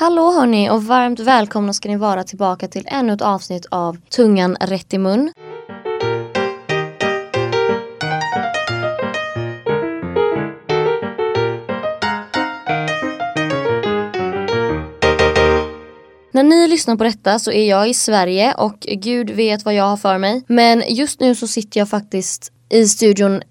Hallå hörni och varmt välkomna ska ni vara tillbaka till ännu ett avsnitt av Tungan rätt i mun. När ni lyssnar på detta så är jag i Sverige och gud vet vad jag har för mig. Men just nu så sitter jag faktiskt i studion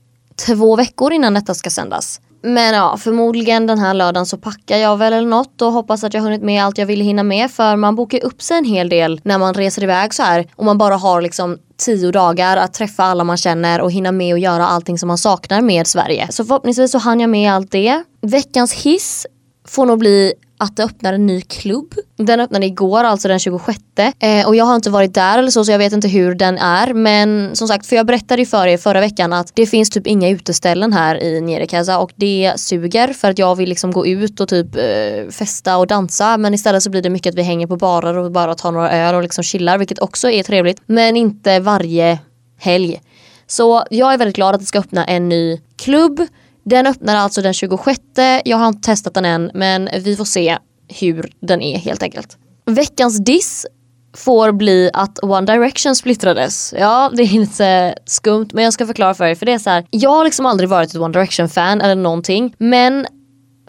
två veckor innan detta ska sändas. Men ja, förmodligen den här lördagen så packar jag väl eller något och hoppas att jag hunnit med allt jag ville hinna med för man bokar upp sig en hel del när man reser iväg så här och man bara har liksom tio dagar att träffa alla man känner och hinna med och göra allting som man saknar med Sverige. Så förhoppningsvis så hann jag med allt det. Veckans hiss får nog bli att det öppnar en ny klubb. Den öppnade igår, alltså den 26. Eh, och jag har inte varit där eller så, så jag vet inte hur den är. Men som sagt, för jag berättade ju för er förra veckan att det finns typ inga uteställen här i Nierekaza och det suger för att jag vill liksom gå ut och typ eh, festa och dansa. Men istället så blir det mycket att vi hänger på barer och bara tar några öl och liksom chillar, vilket också är trevligt. Men inte varje helg. Så jag är väldigt glad att det ska öppna en ny klubb. Den öppnar alltså den 26. Jag har inte testat den än men vi får se hur den är helt enkelt. Veckans diss får bli att One Direction splittrades. Ja, det är lite skumt men jag ska förklara för er för det är så här, Jag har liksom aldrig varit ett One Direction fan eller någonting men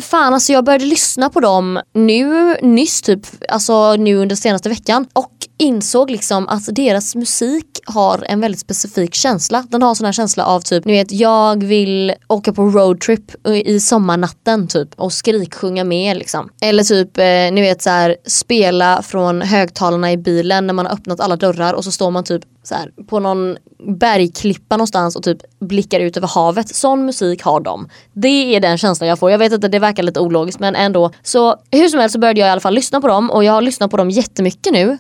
Fan alltså jag började lyssna på dem nu nyss typ, alltså nu under senaste veckan och insåg liksom att deras musik har en väldigt specifik känsla. Den har en sån här känsla av typ, ni vet jag vill åka på roadtrip i sommarnatten typ och skriksjunga med liksom. Eller typ, eh, ni vet så här, spela från högtalarna i bilen när man har öppnat alla dörrar och så står man typ så här, på någon bergklippa någonstans och typ blickar ut över havet. Sån musik har de. Det är den känslan jag får. Jag vet att det verkar lite ologiskt men ändå. Så hur som helst så började jag i alla fall lyssna på dem och jag har lyssnat på dem jättemycket nu.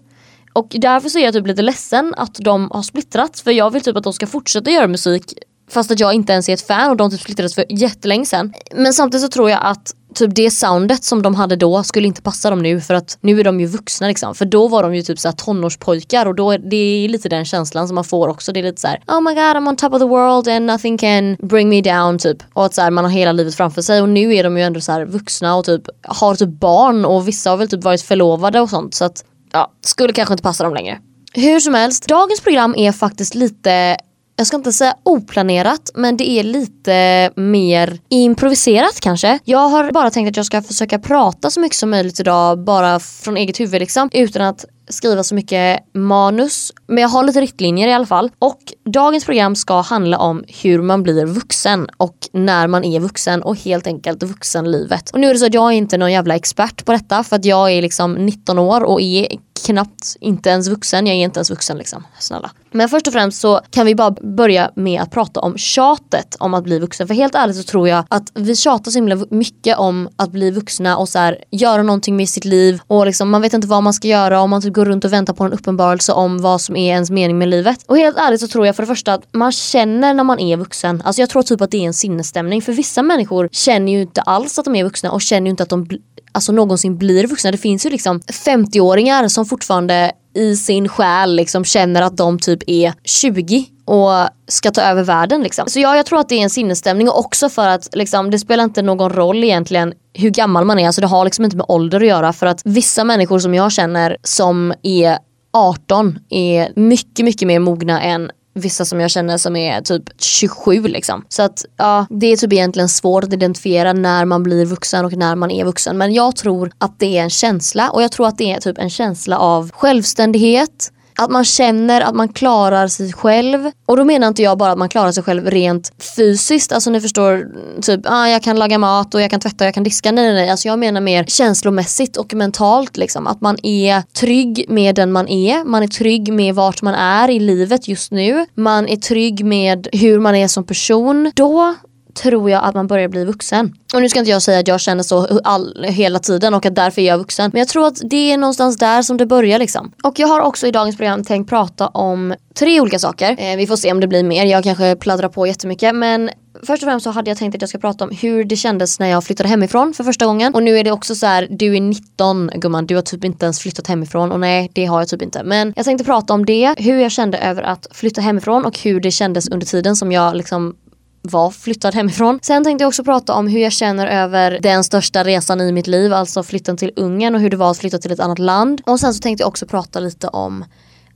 Och därför så är jag typ lite ledsen att de har splittrats för jag vill typ att de ska fortsätta göra musik fast att jag inte ens är ett fan och de typ splittrades för jättelänge sen. Men samtidigt så tror jag att typ det soundet som de hade då skulle inte passa dem nu för att nu är de ju vuxna liksom. För då var de ju typ såhär tonårspojkar och då är det är lite den känslan som man får också. Det är lite såhär oh my god I'm on top of the world and nothing can bring me down typ. Och att såhär man har hela livet framför sig och nu är de ju ändå såhär vuxna och typ har typ barn och vissa har väl typ varit förlovade och sånt så att ja, skulle kanske inte passa dem längre. Hur som helst, dagens program är faktiskt lite jag ska inte säga oplanerat men det är lite mer improviserat kanske. Jag har bara tänkt att jag ska försöka prata så mycket som möjligt idag bara från eget huvud liksom utan att skriva så mycket manus. Men jag har lite riktlinjer i alla fall. Och dagens program ska handla om hur man blir vuxen och när man är vuxen och helt enkelt vuxenlivet. Och nu är det så att jag är inte någon jävla expert på detta för att jag är liksom 19 år och är knappt inte ens vuxen. Jag är inte ens vuxen liksom. Snälla. Men först och främst så kan vi bara börja med att prata om tjatet om att bli vuxen. För helt ärligt så tror jag att vi tjatar så himla mycket om att bli vuxna och så här, göra någonting med sitt liv och liksom, man vet inte vad man ska göra och man typ går runt och väntar på en uppenbarelse om vad som är ens mening med livet. Och helt ärligt så tror jag för det första att man känner när man är vuxen. Alltså jag tror typ att det är en sinnesstämning för vissa människor känner ju inte alls att de är vuxna och känner ju inte att de alltså någonsin blir vuxna. Det finns ju liksom 50-åringar som fortfarande i sin själ liksom känner att de typ är 20 och ska ta över världen liksom. Så ja, jag tror att det är en sinnesstämning och också för att liksom, det spelar inte någon roll egentligen hur gammal man är. Alltså det har liksom inte med ålder att göra för att vissa människor som jag känner som är 18 är mycket, mycket mer mogna än vissa som jag känner som är typ 27 liksom. Så att ja, det är typ egentligen svårt att identifiera när man blir vuxen och när man är vuxen. Men jag tror att det är en känsla och jag tror att det är typ en känsla av självständighet, att man känner att man klarar sig själv. Och då menar inte jag bara att man klarar sig själv rent fysiskt. Alltså ni förstår, typ ah, jag kan laga mat och jag kan tvätta och jag kan diska. Nej nej nej. Alltså jag menar mer känslomässigt och mentalt liksom. Att man är trygg med den man är. Man är trygg med vart man är i livet just nu. Man är trygg med hur man är som person. Då tror jag att man börjar bli vuxen. Och nu ska inte jag säga att jag känner så all, hela tiden och att därför är jag vuxen. Men jag tror att det är någonstans där som det börjar liksom. Och jag har också i dagens program tänkt prata om tre olika saker. Eh, vi får se om det blir mer. Jag kanske pladdrar på jättemycket men Först och främst så hade jag tänkt att jag ska prata om hur det kändes när jag flyttade hemifrån för första gången. Och nu är det också så här, du är 19 gumman, du har typ inte ens flyttat hemifrån och nej det har jag typ inte. Men jag tänkte prata om det, hur jag kände över att flytta hemifrån och hur det kändes under tiden som jag liksom var flyttad hemifrån. Sen tänkte jag också prata om hur jag känner över den största resan i mitt liv, alltså flytten till Ungern och hur det var att flytta till ett annat land. Och sen så tänkte jag också prata lite om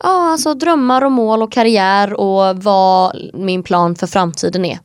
ja, alltså drömmar och mål och karriär och vad min plan för framtiden är.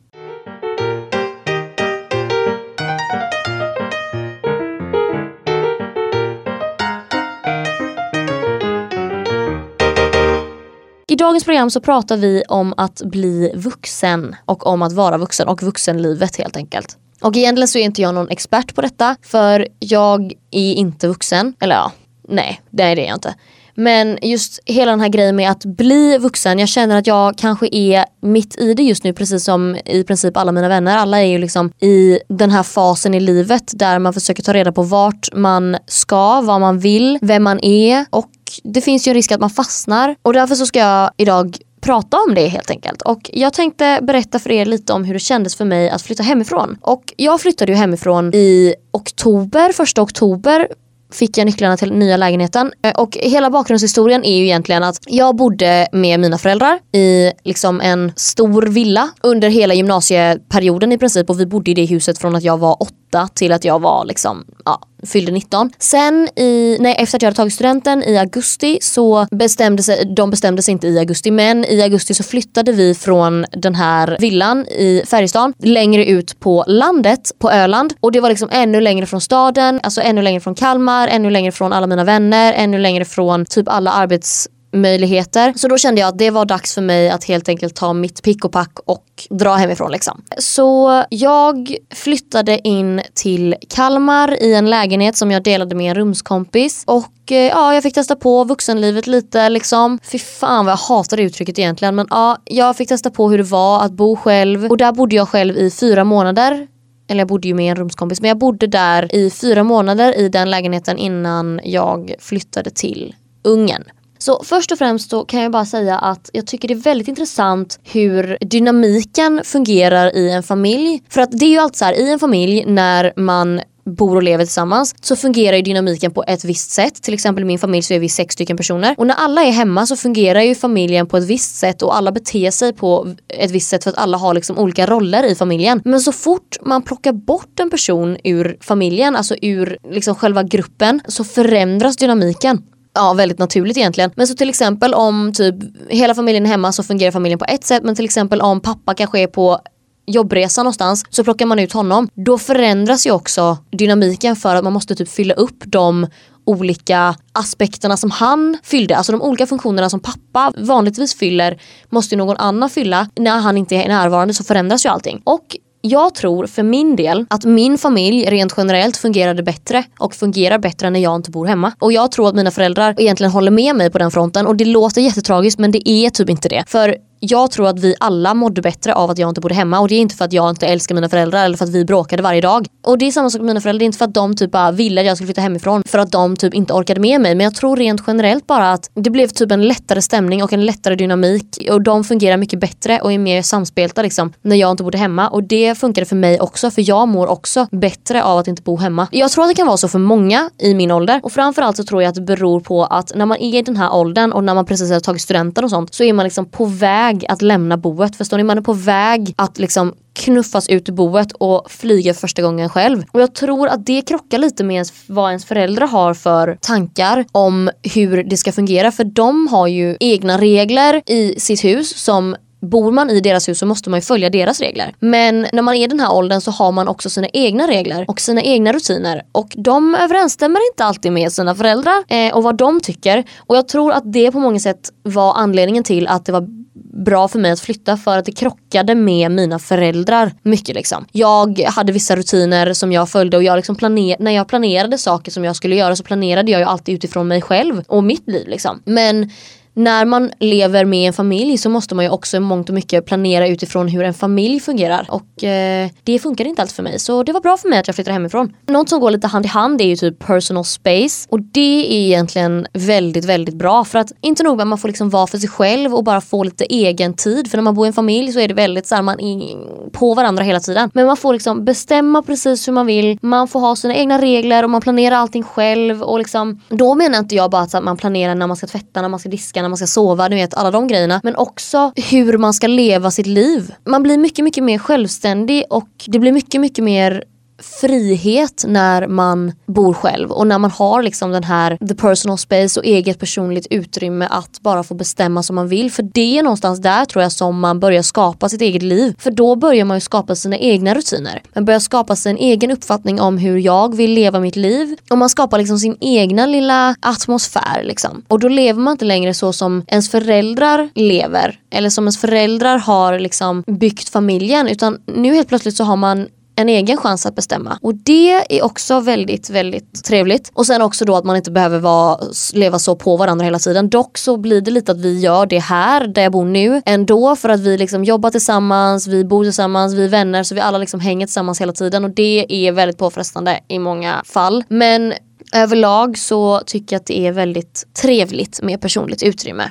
Dagens program så pratar vi om att bli vuxen och om att vara vuxen och vuxenlivet helt enkelt. Och egentligen så är inte jag någon expert på detta för jag är inte vuxen. Eller ja, nej, det är det jag inte. Men just hela den här grejen med att bli vuxen, jag känner att jag kanske är mitt i det just nu precis som i princip alla mina vänner. Alla är ju liksom i den här fasen i livet där man försöker ta reda på vart man ska, vad man vill, vem man är och det finns ju en risk att man fastnar. Och därför så ska jag idag prata om det helt enkelt. Och jag tänkte berätta för er lite om hur det kändes för mig att flytta hemifrån. Och jag flyttade ju hemifrån i oktober, första oktober fick jag nycklarna till nya lägenheten. Eh, och hela bakgrundshistorien är ju egentligen att jag bodde med mina föräldrar i liksom en stor villa under hela gymnasieperioden i princip och vi bodde i det huset från att jag var åtta till att jag var liksom, ja, fyllde 19. Sen i, nej, efter att jag hade tagit studenten i augusti så bestämde sig, de bestämde sig inte i augusti men i augusti så flyttade vi från den här villan i Färjestaden längre ut på landet på Öland och det var liksom ännu längre från staden, alltså ännu längre från Kalmar, ännu längre från alla mina vänner, ännu längre från typ alla arbets möjligheter. Så då kände jag att det var dags för mig att helt enkelt ta mitt pick och pack och dra hemifrån liksom. Så jag flyttade in till Kalmar i en lägenhet som jag delade med en rumskompis och eh, ja, jag fick testa på vuxenlivet lite liksom. Fy fan vad jag hatar det uttrycket egentligen men ja, jag fick testa på hur det var att bo själv och där bodde jag själv i fyra månader eller jag bodde ju med en rumskompis, men jag bodde där i fyra månader i den lägenheten innan jag flyttade till Ungern. Så först och främst så kan jag bara säga att jag tycker det är väldigt intressant hur dynamiken fungerar i en familj. För att det är ju alltid så här, i en familj när man bor och lever tillsammans så fungerar ju dynamiken på ett visst sätt. Till exempel i min familj så är vi sex stycken personer och när alla är hemma så fungerar ju familjen på ett visst sätt och alla beter sig på ett visst sätt för att alla har liksom olika roller i familjen. Men så fort man plockar bort en person ur familjen, alltså ur liksom själva gruppen så förändras dynamiken ja, väldigt naturligt egentligen. Men så till exempel om typ hela familjen är hemma så fungerar familjen på ett sätt men till exempel om pappa kanske är på jobbresa någonstans så plockar man ut honom. Då förändras ju också dynamiken för att man måste typ fylla upp de olika aspekterna som han fyllde. Alltså de olika funktionerna som pappa vanligtvis fyller måste någon annan fylla. När han inte är närvarande så förändras ju allting. Och jag tror för min del att min familj rent generellt fungerade bättre och fungerar bättre när jag inte bor hemma. Och jag tror att mina föräldrar egentligen håller med mig på den fronten och det låter jättetragiskt men det är typ inte det. För jag tror att vi alla mådde bättre av att jag inte bodde hemma och det är inte för att jag inte älskar mina föräldrar eller för att vi bråkade varje dag. Och det är samma sak med mina föräldrar, det är inte för att de typ bara ville att jag skulle flytta hemifrån för att de typ inte orkade med mig. Men jag tror rent generellt bara att det blev typ en lättare stämning och en lättare dynamik och de fungerar mycket bättre och är mer samspelta liksom när jag inte bodde hemma och det funkade för mig också för jag mår också bättre av att inte bo hemma. Jag tror att det kan vara så för många i min ålder och framförallt så tror jag att det beror på att när man är i den här åldern och när man precis har tagit studenten och sånt så är man liksom på väg att lämna boet. Förstår ni? Man är på väg att liksom knuffas ut ur boet och flyga första gången själv. Och jag tror att det krockar lite med ens, vad ens föräldrar har för tankar om hur det ska fungera. För de har ju egna regler i sitt hus som Bor man i deras hus så måste man ju följa deras regler. Men när man är i den här åldern så har man också sina egna regler och sina egna rutiner. Och de överensstämmer inte alltid med sina föräldrar eh, och vad de tycker. Och jag tror att det på många sätt var anledningen till att det var bra för mig att flytta för att det krockade med mina föräldrar mycket liksom. Jag hade vissa rutiner som jag följde och jag liksom planer när jag planerade saker som jag skulle göra så planerade jag ju alltid utifrån mig själv och mitt liv liksom. Men när man lever med en familj så måste man ju också i mångt och mycket planera utifrån hur en familj fungerar. Och eh, det funkar inte alls för mig. Så det var bra för mig att jag flyttade hemifrån. Något som går lite hand i hand är ju typ personal space. Och det är egentligen väldigt, väldigt bra. För att inte nog med att man får liksom vara för sig själv och bara få lite egen tid. För när man bor i en familj så är det väldigt så här, man är på varandra hela tiden. Men man får liksom bestämma precis hur man vill. Man får ha sina egna regler och man planerar allting själv. Och liksom, då menar inte jag bara att man planerar när man ska tvätta, när man ska diska, när man ska sova, ni vet alla de grejerna. Men också hur man ska leva sitt liv. Man blir mycket, mycket mer självständig och det blir mycket, mycket mer frihet när man bor själv och när man har liksom den här the personal space och eget personligt utrymme att bara få bestämma som man vill. För det är någonstans där tror jag som man börjar skapa sitt eget liv. För då börjar man ju skapa sina egna rutiner. Man börjar skapa sig en egen uppfattning om hur jag vill leva mitt liv och man skapar liksom sin egna lilla atmosfär liksom. Och då lever man inte längre så som ens föräldrar lever eller som ens föräldrar har liksom byggt familjen utan nu helt plötsligt så har man en egen chans att bestämma. Och det är också väldigt, väldigt trevligt. Och sen också då att man inte behöver vara, leva så på varandra hela tiden. Dock så blir det lite att vi gör det här där jag bor nu ändå för att vi liksom jobbar tillsammans, vi bor tillsammans, vi är vänner så vi alla liksom hänger tillsammans hela tiden och det är väldigt påfrestande i många fall. Men överlag så tycker jag att det är väldigt trevligt med personligt utrymme.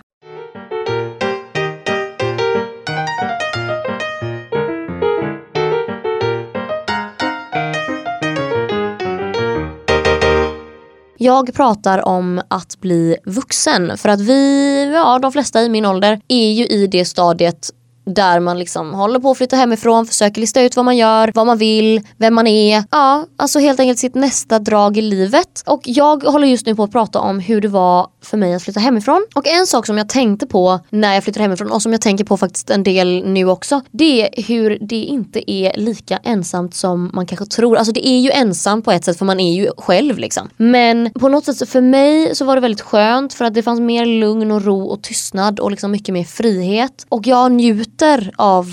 Jag pratar om att bli vuxen för att vi, ja de flesta i min ålder är ju i det stadiet där man liksom håller på att flytta hemifrån, försöker lista ut vad man gör, vad man vill, vem man är. Ja, alltså helt enkelt sitt nästa drag i livet. Och jag håller just nu på att prata om hur det var för mig att flytta hemifrån. Och en sak som jag tänkte på när jag flyttade hemifrån och som jag tänker på faktiskt en del nu också. Det är hur det inte är lika ensamt som man kanske tror. Alltså det är ju ensamt på ett sätt för man är ju själv liksom. Men på något sätt för mig så var det väldigt skönt för att det fanns mer lugn och ro och tystnad och liksom mycket mer frihet. Och jag njuter av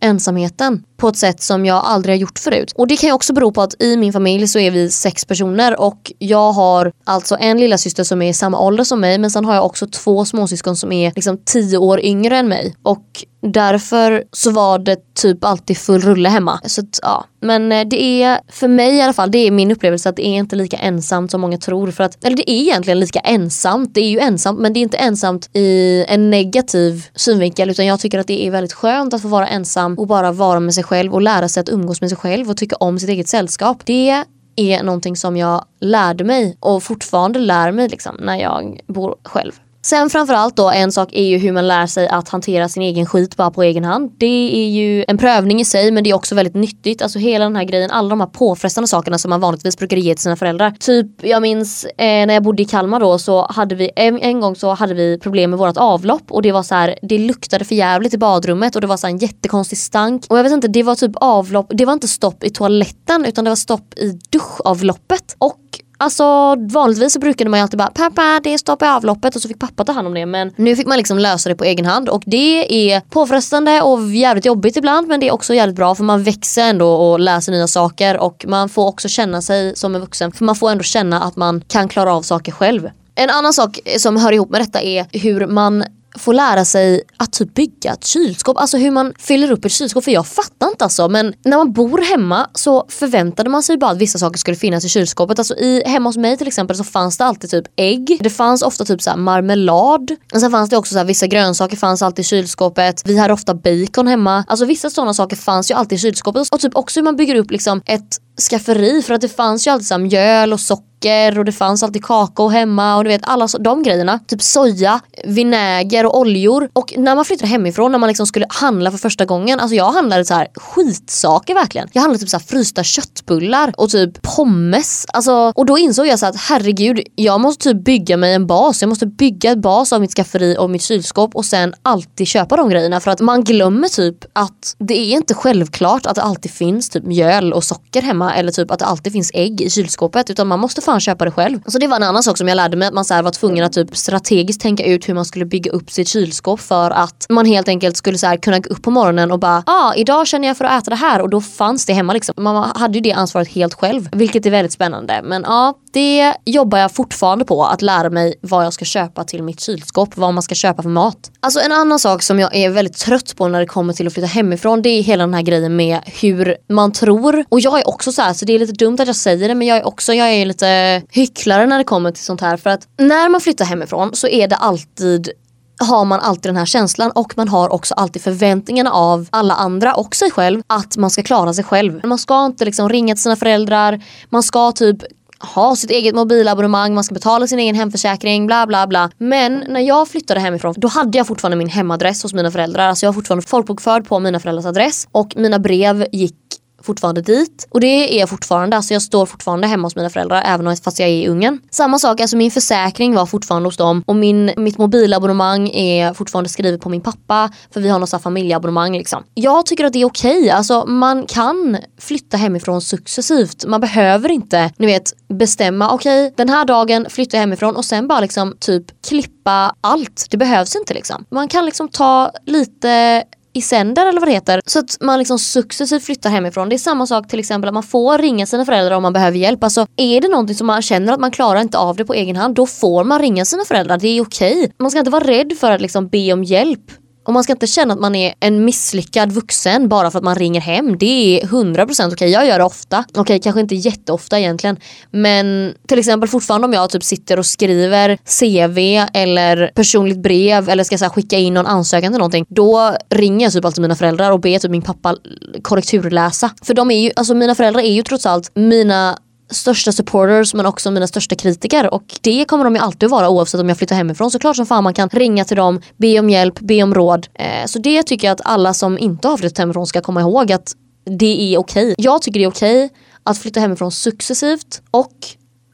ensamheten på ett sätt som jag aldrig har gjort förut. Och det kan ju också bero på att i min familj så är vi sex personer och jag har alltså en lilla syster som är i samma ålder som mig men sen har jag också två småsyskon som är liksom tio år yngre än mig. Och därför så var det typ alltid full rulle hemma. Så att, ja. Men eh, det är, för mig i alla fall, det är min upplevelse att det är inte lika ensamt som många tror. För att, eller det är egentligen lika ensamt, det är ju ensamt men det är inte ensamt i en negativ synvinkel utan jag tycker att det är väldigt skönt att få vara ensam och bara vara med sig själv och lära sig att umgås med sig själv och tycka om sitt eget sällskap. Det är någonting som jag lärde mig och fortfarande lär mig liksom, när jag bor själv. Sen framförallt då en sak är ju hur man lär sig att hantera sin egen skit bara på egen hand. Det är ju en prövning i sig men det är också väldigt nyttigt. Alltså hela den här grejen, alla de här påfrestande sakerna som man vanligtvis brukar ge till sina föräldrar. Typ jag minns eh, när jag bodde i Kalmar då så hade vi en, en gång så hade vi problem med vårt avlopp och det var så här, det luktade för jävligt i badrummet och det var så en jättekonstig stank. Och jag vet inte, det var typ avlopp, det var inte stopp i toaletten utan det var stopp i duschavloppet. Och Alltså vanligtvis så brukade man ju alltid bara pappa det är stopp i avloppet. Och så fick pappa ta hand om det. Men nu fick man liksom lösa det på egen hand. Och det är påfrestande och jävligt jobbigt ibland. Men det är också jävligt bra för man växer ändå och lär sig nya saker. Och man får också känna sig som en vuxen. För man får ändå känna att man kan klara av saker själv. En annan sak som hör ihop med detta är hur man få lära sig att typ bygga ett kylskåp. Alltså hur man fyller upp ett kylskåp. För jag fattar inte alltså. Men när man bor hemma så förväntade man sig bara att vissa saker skulle finnas i kylskåpet. Alltså i, hemma hos mig till exempel så fanns det alltid typ ägg. Det fanns ofta typ så marmelad. Och sen fanns det också så här, vissa grönsaker fanns alltid i kylskåpet. Vi hade ofta bacon hemma. Alltså vissa sådana saker fanns ju alltid i kylskåpet. Och typ också hur man bygger upp liksom ett skafferi för att det fanns ju alltid så mjöl och socker och det fanns alltid kakao hemma och du vet alla de grejerna. Typ soja, vinäger och oljor. Och när man flyttade hemifrån när man liksom skulle handla för första gången. Alltså jag handlade så här skitsaker verkligen. Jag handlade typ så här frysta köttbullar och typ pommes. Alltså, och då insåg jag så att herregud jag måste typ bygga mig en bas. Jag måste bygga ett bas av mitt skafferi och mitt kylskåp och sen alltid köpa de grejerna. För att man glömmer typ att det är inte självklart att det alltid finns typ mjöl och socker hemma eller typ att det alltid finns ägg i kylskåpet utan man måste fan köpa det själv. Så det var en annan sak som jag lärde mig att man så var tvungen att typ strategiskt tänka ut hur man skulle bygga upp sitt kylskåp för att man helt enkelt skulle så kunna gå upp på morgonen och bara ah, idag känner jag för att äta det här och då fanns det hemma liksom. Man hade ju det ansvaret helt själv vilket är väldigt spännande men ja det jobbar jag fortfarande på att lära mig vad jag ska köpa till mitt kylskåp, vad man ska köpa för mat. Alltså en annan sak som jag är väldigt trött på när det kommer till att flytta hemifrån det är hela den här grejen med hur man tror och jag är också så här, så det är lite dumt att jag säger det men jag är också jag är lite hycklare när det kommer till sånt här för att när man flyttar hemifrån så är det alltid har man alltid den här känslan och man har också alltid förväntningarna av alla andra och sig själv att man ska klara sig själv. Man ska inte liksom ringa till sina föräldrar, man ska typ ha sitt eget mobilabonnemang, man ska betala sin egen hemförsäkring, bla bla bla. Men när jag flyttade hemifrån, då hade jag fortfarande min hemadress hos mina föräldrar. Alltså jag var fortfarande folkbokförd på mina föräldrars adress och mina brev gick fortfarande dit. Och det är jag fortfarande, alltså jag står fortfarande hemma hos mina föräldrar även fast jag är i Ungern. Samma sak, alltså min försäkring var fortfarande hos dem och min, mitt mobilabonnemang är fortfarande skrivet på min pappa för vi har något familjeabonnemang liksom. Jag tycker att det är okej, okay. alltså man kan flytta hemifrån successivt. Man behöver inte, ni vet, bestämma okej okay, den här dagen flyttar jag hemifrån och sen bara liksom typ klippa allt. Det behövs inte liksom. Man kan liksom ta lite i sänder eller vad det heter. Så att man liksom successivt flyttar hemifrån. Det är samma sak till exempel att man får ringa sina föräldrar om man behöver hjälp. Alltså är det någonting som man känner att man klarar inte av det på egen hand då får man ringa sina föräldrar. Det är okej. Man ska inte vara rädd för att liksom be om hjälp. Och man ska inte känna att man är en misslyckad vuxen bara för att man ringer hem. Det är 100% okej, okay. jag gör det ofta. Okej, okay, kanske inte jätteofta egentligen. Men till exempel fortfarande om jag typ sitter och skriver CV eller personligt brev eller ska så skicka in någon ansökan till någonting. Då ringer jag typ alltid mina föräldrar och ber typ min pappa korrekturläsa. För de är ju, alltså mina föräldrar är ju trots allt mina största supporters men också mina största kritiker och det kommer de ju alltid vara oavsett om jag flyttar hemifrån. Så klart som fan man kan ringa till dem, be om hjälp, be om råd. Eh, så det tycker jag att alla som inte har flyttat hemifrån ska komma ihåg att det är okej. Okay. Jag tycker det är okej okay att flytta hemifrån successivt och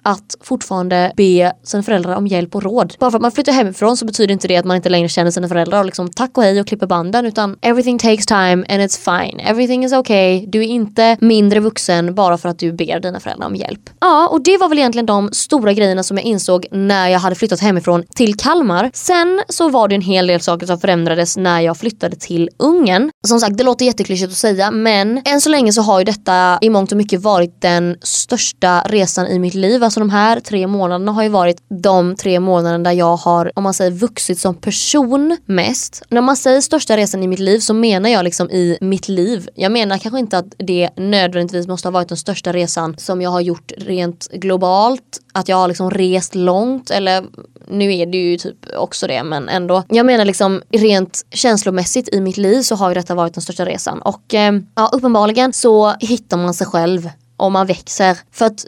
att fortfarande be sina föräldrar om hjälp och råd. Bara för att man flyttar hemifrån så betyder inte det att man inte längre känner sina föräldrar och liksom tack och hej och klipper banden utan everything takes time and it's fine. Everything is okay. Du är inte mindre vuxen bara för att du ber dina föräldrar om hjälp. Ja, och det var väl egentligen de stora grejerna som jag insåg när jag hade flyttat hemifrån till Kalmar. Sen så var det en hel del saker som förändrades när jag flyttade till Ungern. Som sagt, det låter jätteklyschigt att säga men än så länge så har ju detta i mångt och mycket varit den största resan i mitt liv Alltså de här tre månaderna har ju varit de tre månaderna där jag har, om man säger vuxit som person mest. När man säger största resan i mitt liv så menar jag liksom i mitt liv. Jag menar kanske inte att det nödvändigtvis måste ha varit den största resan som jag har gjort rent globalt. Att jag har liksom rest långt eller nu är det ju typ också det men ändå. Jag menar liksom rent känslomässigt i mitt liv så har ju detta varit den största resan och eh, ja, uppenbarligen så hittar man sig själv om man växer. För att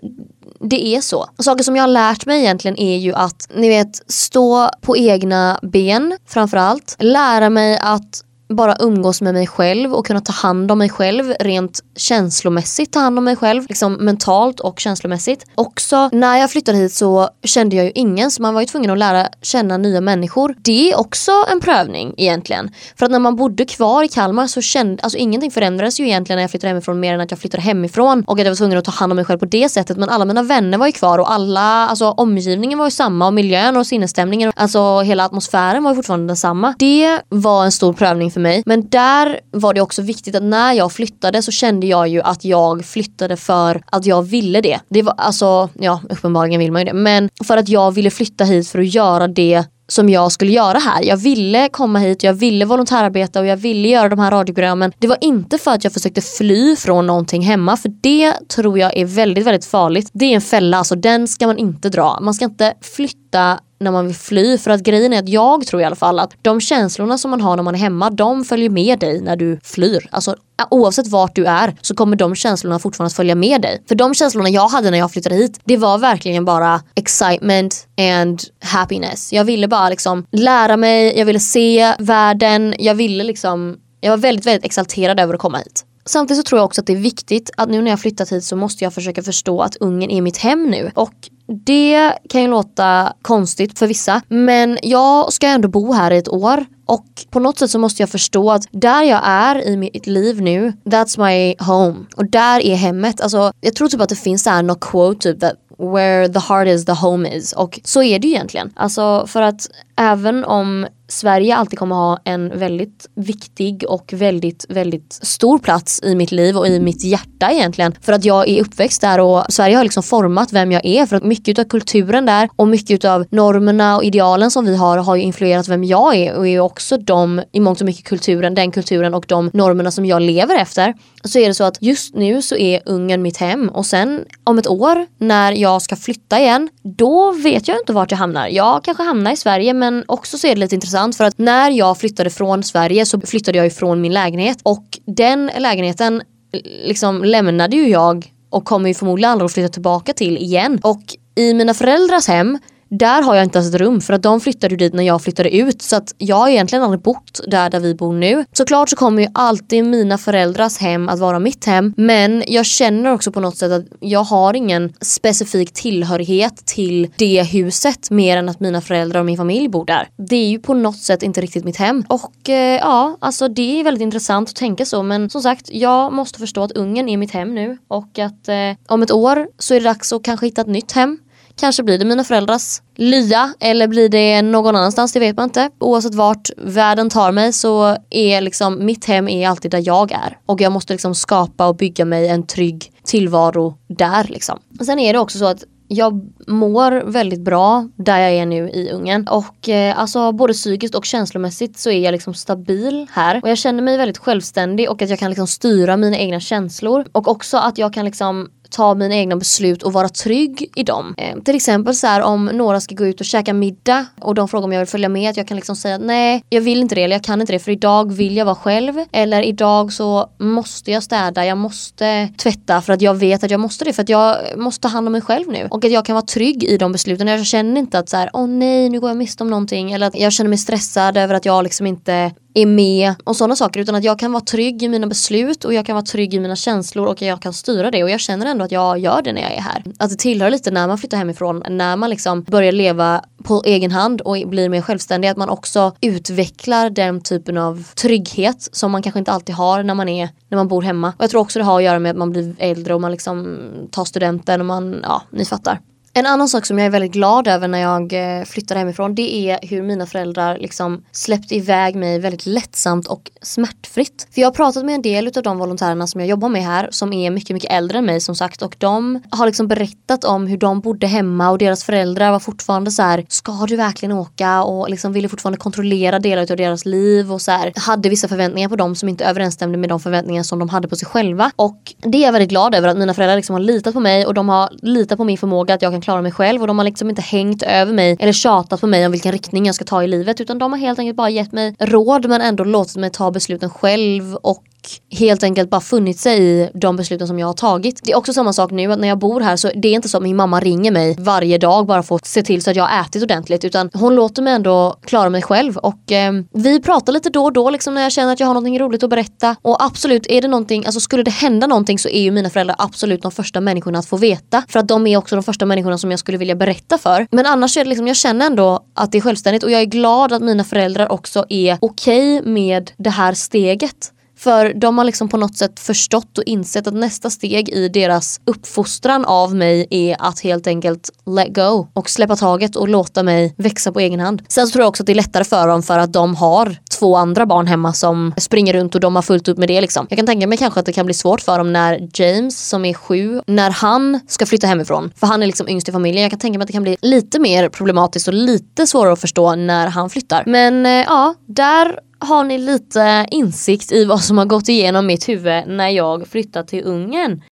det är så. Saker som jag har lärt mig egentligen är ju att, ni vet, stå på egna ben framförallt. Lära mig att bara umgås med mig själv och kunna ta hand om mig själv rent känslomässigt ta hand om mig själv, liksom mentalt och känslomässigt. Också när jag flyttade hit så kände jag ju ingen så man var ju tvungen att lära känna nya människor. Det är också en prövning egentligen. För att när man bodde kvar i Kalmar så kände, alltså ingenting förändrades ju egentligen när jag flyttade hemifrån mer än att jag flyttade hemifrån och att jag var tvungen att ta hand om mig själv på det sättet men alla mina vänner var ju kvar och alla, alltså omgivningen var ju samma och miljön och sinnesstämningen, alltså hela atmosfären var ju fortfarande densamma. Det var en stor prövning för mig. Men där var det också viktigt att när jag flyttade så kände jag ju att jag flyttade för att jag ville det. Det var alltså, ja uppenbarligen vill man ju det. Men för att jag ville flytta hit för att göra det som jag skulle göra här. Jag ville komma hit, jag ville volontärarbeta och jag ville göra de här radioprogrammen. Det var inte för att jag försökte fly från någonting hemma för det tror jag är väldigt, väldigt farligt. Det är en fälla, alltså den ska man inte dra. Man ska inte flytta när man vill fly. För att grejen är att jag tror i alla fall att de känslorna som man har när man är hemma, de följer med dig när du flyr. Alltså oavsett vart du är så kommer de känslorna fortfarande att följa med dig. För de känslorna jag hade när jag flyttade hit, det var verkligen bara excitement and happiness. Jag ville bara liksom lära mig, jag ville se världen, jag ville liksom, jag var väldigt, väldigt exalterad över att komma hit. Samtidigt så tror jag också att det är viktigt att nu när jag flyttat hit så måste jag försöka förstå att Ungern är mitt hem nu. Och det kan ju låta konstigt för vissa men jag ska ändå bo här i ett år och på något sätt så måste jag förstå att där jag är i mitt liv nu, that's my home. Och där är hemmet. Alltså, jag tror typ att det finns så något quote typ that where the heart is the home is. Och så är det ju egentligen. Alltså för att även om Sverige alltid kommer ha en väldigt viktig och väldigt, väldigt stor plats i mitt liv och i mitt hjärta egentligen. För att jag är uppväxt där och Sverige har liksom format vem jag är. För att mycket av kulturen där och mycket av normerna och idealen som vi har har ju influerat vem jag är och är också de, i mångt och mycket kulturen, den kulturen och de normerna som jag lever efter. Så är det så att just nu så är Ungern mitt hem och sen om ett år när jag ska flytta igen, då vet jag inte vart jag hamnar. Jag kanske hamnar i Sverige men också så är det lite intressant för att när jag flyttade från Sverige så flyttade jag ifrån min lägenhet och den lägenheten eh, liksom lämnade ju jag och kommer ju förmodligen aldrig att flytta tillbaka till igen. Och i mina föräldrars hem där har jag inte ens ett rum för att de flyttade dit när jag flyttade ut. Så att jag har egentligen aldrig bott där där vi bor nu. Såklart så kommer ju alltid mina föräldrars hem att vara mitt hem. Men jag känner också på något sätt att jag har ingen specifik tillhörighet till det huset mer än att mina föräldrar och min familj bor där. Det är ju på något sätt inte riktigt mitt hem. Och eh, ja, alltså det är väldigt intressant att tänka så. Men som sagt, jag måste förstå att Ungern är mitt hem nu. Och att eh, om ett år så är det dags att kanske hitta ett nytt hem. Kanske blir det mina föräldrars lya eller blir det någon annanstans, det vet man inte. Oavsett vart världen tar mig så är liksom mitt hem är alltid där jag är. Och jag måste liksom skapa och bygga mig en trygg tillvaro där liksom. Sen är det också så att jag mår väldigt bra där jag är nu i Ungern och eh, alltså både psykiskt och känslomässigt så är jag liksom stabil här och jag känner mig väldigt självständig och att jag kan liksom styra mina egna känslor och också att jag kan liksom ta mina egna beslut och vara trygg i dem. Eh, till exempel så här om några ska gå ut och käka middag och de frågar om jag vill följa med att jag kan liksom säga nej jag vill inte det eller jag kan inte det för idag vill jag vara själv eller idag så måste jag städa, jag måste tvätta för att jag vet att jag måste det för att jag måste ta hand om mig själv nu och att jag kan vara trygg i de besluten. Jag känner inte att så här, åh nej nu går jag miste om någonting eller att jag känner mig stressad över att jag liksom inte är med och sådana saker utan att jag kan vara trygg i mina beslut och jag kan vara trygg i mina känslor och jag kan styra det och jag känner ändå att jag gör det när jag är här. Att det tillhör lite när man flyttar hemifrån, när man liksom börjar leva på egen hand och blir mer självständig, att man också utvecklar den typen av trygghet som man kanske inte alltid har när man är när man bor hemma. Och jag tror också det har att göra med att man blir äldre och man liksom tar studenten och man, ja, ni fattar. En annan sak som jag är väldigt glad över när jag eh, flyttade hemifrån det är hur mina föräldrar liksom släppte iväg mig väldigt lättsamt och smärtfritt. För jag har pratat med en del av de volontärerna som jag jobbar med här som är mycket, mycket äldre än mig som sagt och de har liksom berättat om hur de bodde hemma och deras föräldrar var fortfarande så här ska du verkligen åka och liksom ville fortfarande kontrollera delar av deras liv och så här hade vissa förväntningar på dem som inte överensstämde med de förväntningar som de hade på sig själva och det är jag väldigt glad över att mina föräldrar liksom har litat på mig och de har litat på min förmåga att jag kan klara mig själv och de har liksom inte hängt över mig eller tjatat på mig om vilken riktning jag ska ta i livet utan de har helt enkelt bara gett mig råd men ändå låtit mig ta besluten själv och helt enkelt bara funnit sig i de besluten som jag har tagit. Det är också samma sak nu att när jag bor här så det är inte så att min mamma ringer mig varje dag bara för att se till så att jag har ätit ordentligt utan hon låter mig ändå klara mig själv och eh, vi pratar lite då och då liksom när jag känner att jag har någonting roligt att berätta och absolut är det någonting, alltså skulle det hända någonting så är ju mina föräldrar absolut de första människorna att få veta för att de är också de första människorna som jag skulle vilja berätta för. Men annars är det liksom, jag känner ändå att det är självständigt och jag är glad att mina föräldrar också är okej okay med det här steget. För de har liksom på något sätt förstått och insett att nästa steg i deras uppfostran av mig är att helt enkelt let go och släppa taget och låta mig växa på egen hand. Sen så tror jag också att det är lättare för dem för att de har två andra barn hemma som springer runt och de har fullt upp med det liksom. Jag kan tänka mig kanske att det kan bli svårt för dem när James som är sju, när han ska flytta hemifrån. För han är liksom yngst i familjen. Jag kan tänka mig att det kan bli lite mer problematiskt och lite svårare att förstå när han flyttar. Men eh, ja, där har ni lite insikt i vad som har gått igenom mitt huvud när jag flyttade till Ungern.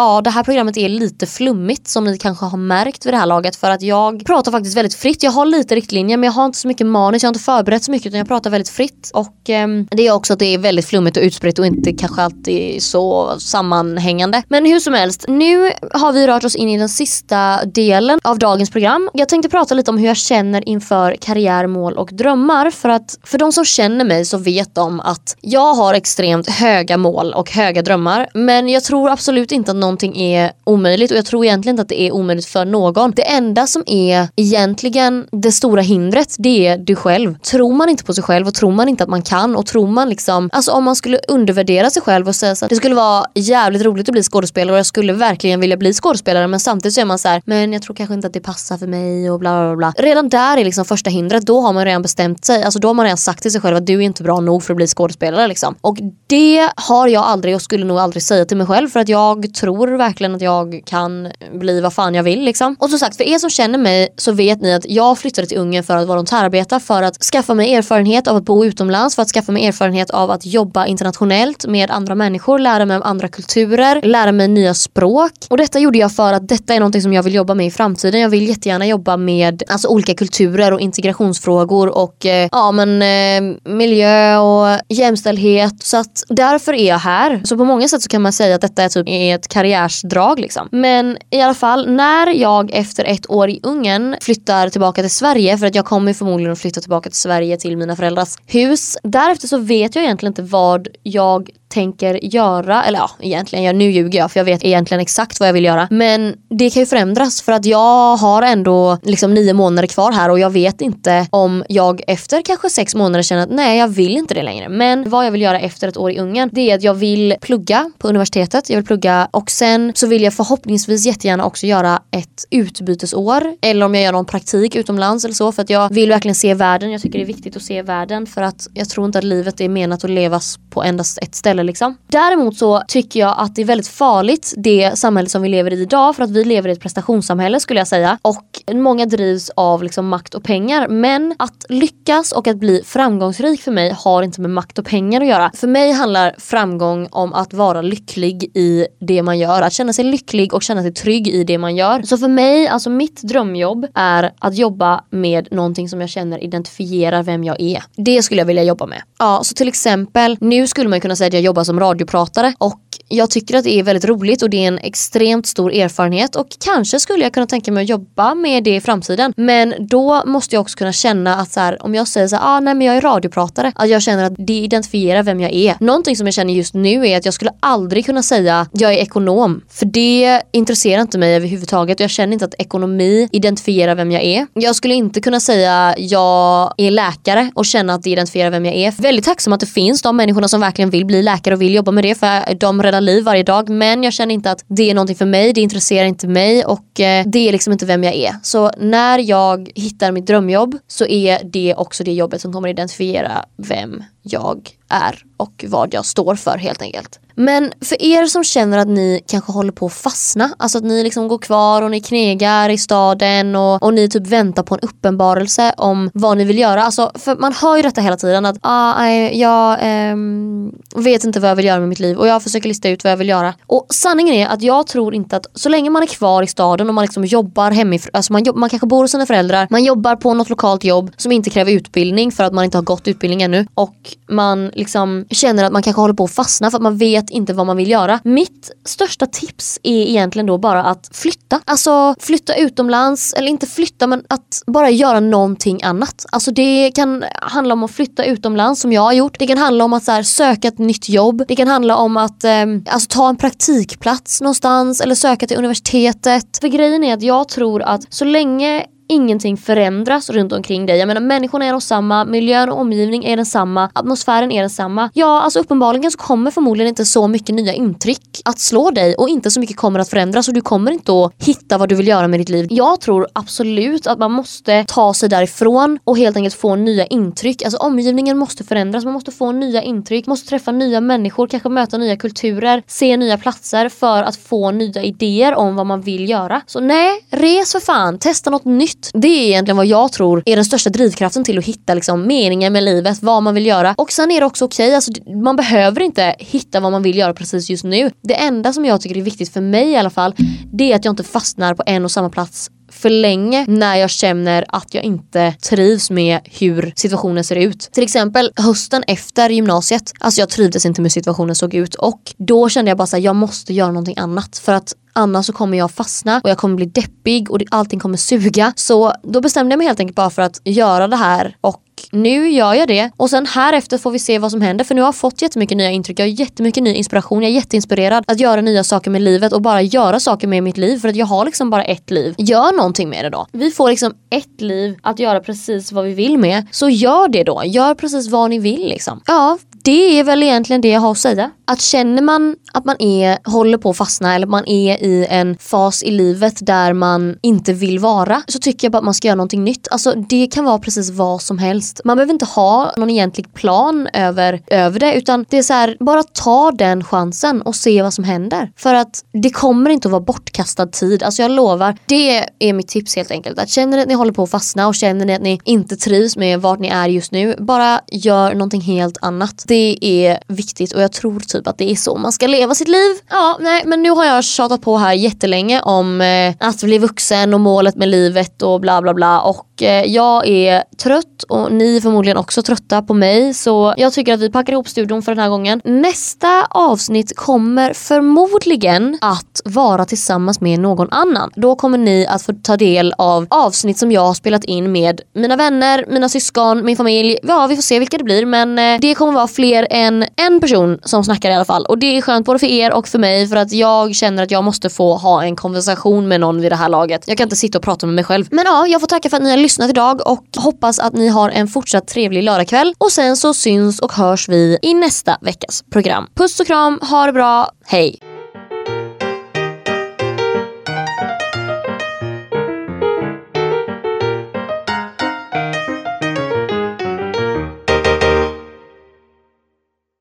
Ja, det här programmet är lite flummigt som ni kanske har märkt vid det här laget för att jag pratar faktiskt väldigt fritt. Jag har lite riktlinjer men jag har inte så mycket manus, jag har inte förberett så mycket utan jag pratar väldigt fritt. Och eh, det är också att det är väldigt flummigt och utspritt och inte kanske alltid så sammanhängande. Men hur som helst, nu har vi rört oss in i den sista delen av dagens program. Jag tänkte prata lite om hur jag känner inför karriär, mål och drömmar för att för de som känner mig så vet de att jag har extremt höga mål och höga drömmar men jag tror absolut inte att någon någonting är omöjligt och jag tror egentligen inte att det är omöjligt för någon. Det enda som är egentligen det stora hindret det är du själv. Tror man inte på sig själv och tror man inte att man kan och tror man liksom, alltså om man skulle undervärdera sig själv och säga att det skulle vara jävligt roligt att bli skådespelare och jag skulle verkligen vilja bli skådespelare men samtidigt så är man så här, men jag tror kanske inte att det passar för mig och bla bla bla. Redan där är liksom första hindret, då har man redan bestämt sig, alltså då har man redan sagt till sig själv att du är inte bra nog för att bli skådespelare liksom. Och det har jag aldrig och skulle nog aldrig säga till mig själv för att jag tror tror verkligen att jag kan bli vad fan jag vill liksom. Och som sagt för er som känner mig så vet ni att jag flyttade till Ungern för att volontärarbeta för att skaffa mig erfarenhet av att bo utomlands, för att skaffa mig erfarenhet av att jobba internationellt med andra människor, lära mig om andra kulturer, lära mig nya språk. Och detta gjorde jag för att detta är någonting som jag vill jobba med i framtiden. Jag vill jättegärna jobba med alltså, olika kulturer och integrationsfrågor och eh, ja men eh, miljö och jämställdhet. Så att därför är jag här. Så på många sätt så kan man säga att detta är typ ett karriärsdrag liksom. Men i alla fall när jag efter ett år i Ungern flyttar tillbaka till Sverige för att jag kommer förmodligen att flytta tillbaka till Sverige till mina föräldrars hus. Därefter så vet jag egentligen inte vad jag tänker göra, eller ja egentligen, jag, nu ljuger jag för jag vet egentligen exakt vad jag vill göra. Men det kan ju förändras för att jag har ändå liksom nio månader kvar här och jag vet inte om jag efter kanske sex månader känner att nej jag vill inte det längre. Men vad jag vill göra efter ett år i Ungern det är att jag vill plugga på universitetet, jag vill plugga och sen så vill jag förhoppningsvis jättegärna också göra ett utbytesår eller om jag gör någon praktik utomlands eller så för att jag vill verkligen se världen. Jag tycker det är viktigt att se världen för att jag tror inte att livet är menat att levas på endast ett ställe heller. liksom. Däremot så tycker jag att det är väldigt farligt det samhälle som vi lever i idag för att vi lever i ett prestationssamhälle skulle jag säga och många drivs av liksom makt och pengar men att lyckas och att bli framgångsrik för mig har inte med makt och pengar att göra. För mig handlar framgång om att vara lycklig i det man gör, att känna sig lycklig och känna sig trygg i det man gör. Så för mig, alltså mitt drömjobb är att jobba med någonting som jag känner identifierar vem jag är. Det skulle jag vilja jobba med. Ja, så till exempel nu skulle man kunna säga att jag jobba som radiopratare och jag tycker att det är väldigt roligt och det är en extremt stor erfarenhet och kanske skulle jag kunna tänka mig att jobba med det i framtiden. Men då måste jag också kunna känna att så här, om jag säger så här, ah, nej men jag är radiopratare, att jag känner att det identifierar vem jag är. Någonting som jag känner just nu är att jag skulle aldrig kunna säga jag är ekonom. För det intresserar inte mig överhuvudtaget och jag känner inte att ekonomi identifierar vem jag är. Jag skulle inte kunna säga jag är läkare och känna att det identifierar vem jag är. Väldigt tacksam att det finns de människorna som verkligen vill bli läkare och vill jobba med det för de redan liv varje dag men jag känner inte att det är någonting för mig, det intresserar inte mig och eh, det är liksom inte vem jag är. Så när jag hittar mitt drömjobb så är det också det jobbet som kommer identifiera vem jag är och vad jag står för helt enkelt. Men för er som känner att ni kanske håller på att fastna, alltså att ni liksom går kvar och ni knegar i staden och, och ni typ väntar på en uppenbarelse om vad ni vill göra. Alltså, för man hör ju detta hela tiden att ah, jag ähm, vet inte vad jag vill göra med mitt liv och jag försöker lista ut vad jag vill göra. Och sanningen är att jag tror inte att så länge man är kvar i staden och man liksom jobbar hemifrån, alltså man, jobb, man kanske bor hos sina föräldrar, man jobbar på något lokalt jobb som inte kräver utbildning för att man inte har gått utbildning ännu och man liksom känner att man kanske håller på att fastna för att man vet inte vad man vill göra. Mitt största tips är egentligen då bara att flytta. Alltså flytta utomlands, eller inte flytta men att bara göra någonting annat. Alltså det kan handla om att flytta utomlands som jag har gjort. Det kan handla om att så här, söka ett nytt jobb. Det kan handla om att eh, alltså, ta en praktikplats någonstans eller söka till universitetet. För grejen är att jag tror att så länge ingenting förändras runt omkring dig. Jag menar människorna är de samma, miljön och omgivning är densamma, atmosfären är densamma. Ja, alltså uppenbarligen så kommer förmodligen inte så mycket nya intryck att slå dig och inte så mycket kommer att förändras och du kommer inte att hitta vad du vill göra med ditt liv. Jag tror absolut att man måste ta sig därifrån och helt enkelt få nya intryck. Alltså omgivningen måste förändras, man måste få nya intryck, måste träffa nya människor, kanske möta nya kulturer, se nya platser för att få nya idéer om vad man vill göra. Så nej, res för fan, testa något nytt nytt. Det är egentligen vad jag tror är den största drivkraften till att hitta liksom, meningen med livet, vad man vill göra. Och sen är det också okej, okay, alltså, man behöver inte hitta vad man vill göra precis just nu. Det enda som jag tycker är viktigt för mig i alla fall, det är att jag inte fastnar på en och samma plats för länge när jag känner att jag inte trivs med hur situationen ser ut. Till exempel hösten efter gymnasiet, alltså jag trivdes inte med hur situationen såg ut och då kände jag bara att jag måste göra någonting annat för att annars så kommer jag fastna och jag kommer bli deppig och allting kommer suga. Så då bestämde jag mig helt enkelt bara för att göra det här och och nu gör jag det och sen här efter får vi se vad som händer för nu har jag fått jättemycket nya intryck, jag har jättemycket ny inspiration, jag är jätteinspirerad att göra nya saker med livet och bara göra saker med mitt liv för att jag har liksom bara ett liv. Gör någonting med det då. Vi får liksom ett liv att göra precis vad vi vill med, så gör det då. Gör precis vad ni vill liksom. Ja, det är väl egentligen det jag har att säga. Att känner man att man är, håller på att fastna eller man är i en fas i livet där man inte vill vara så tycker jag bara att man ska göra någonting nytt. Alltså det kan vara precis vad som helst. Man behöver inte ha någon egentlig plan över, över det utan det är så här, bara ta den chansen och se vad som händer. För att det kommer inte att vara bortkastad tid. Alltså jag lovar, det är mitt tips helt enkelt. Att känner ni att ni håller på att fastna och känner ni att ni inte trivs med vart ni är just nu, bara gör någonting helt annat. Det är viktigt och jag tror typ att det är så man ska leva sitt liv. Ja, nej men nu har jag tjatat på här jättelänge om eh, att bli vuxen och målet med livet och bla bla bla och eh, jag är trött och ni är förmodligen också trötta på mig så jag tycker att vi packar ihop studion för den här gången. Nästa avsnitt kommer förmodligen att vara tillsammans med någon annan. Då kommer ni att få ta del av avsnitt som jag har spelat in med mina vänner, mina syskon, min familj. Ja, vi får se vilka det blir men eh, det kommer vara fler än en person som snackar i alla fall och det är skönt både för er och för mig för att jag känner att jag måste få ha en konversation med någon vid det här laget. Jag kan inte sitta och prata med mig själv. Men ja, jag får tacka för att ni har lyssnat idag och hoppas att ni har en fortsatt trevlig lördagkväll och sen så syns och hörs vi i nästa veckas program. Puss och kram, ha det bra, hej!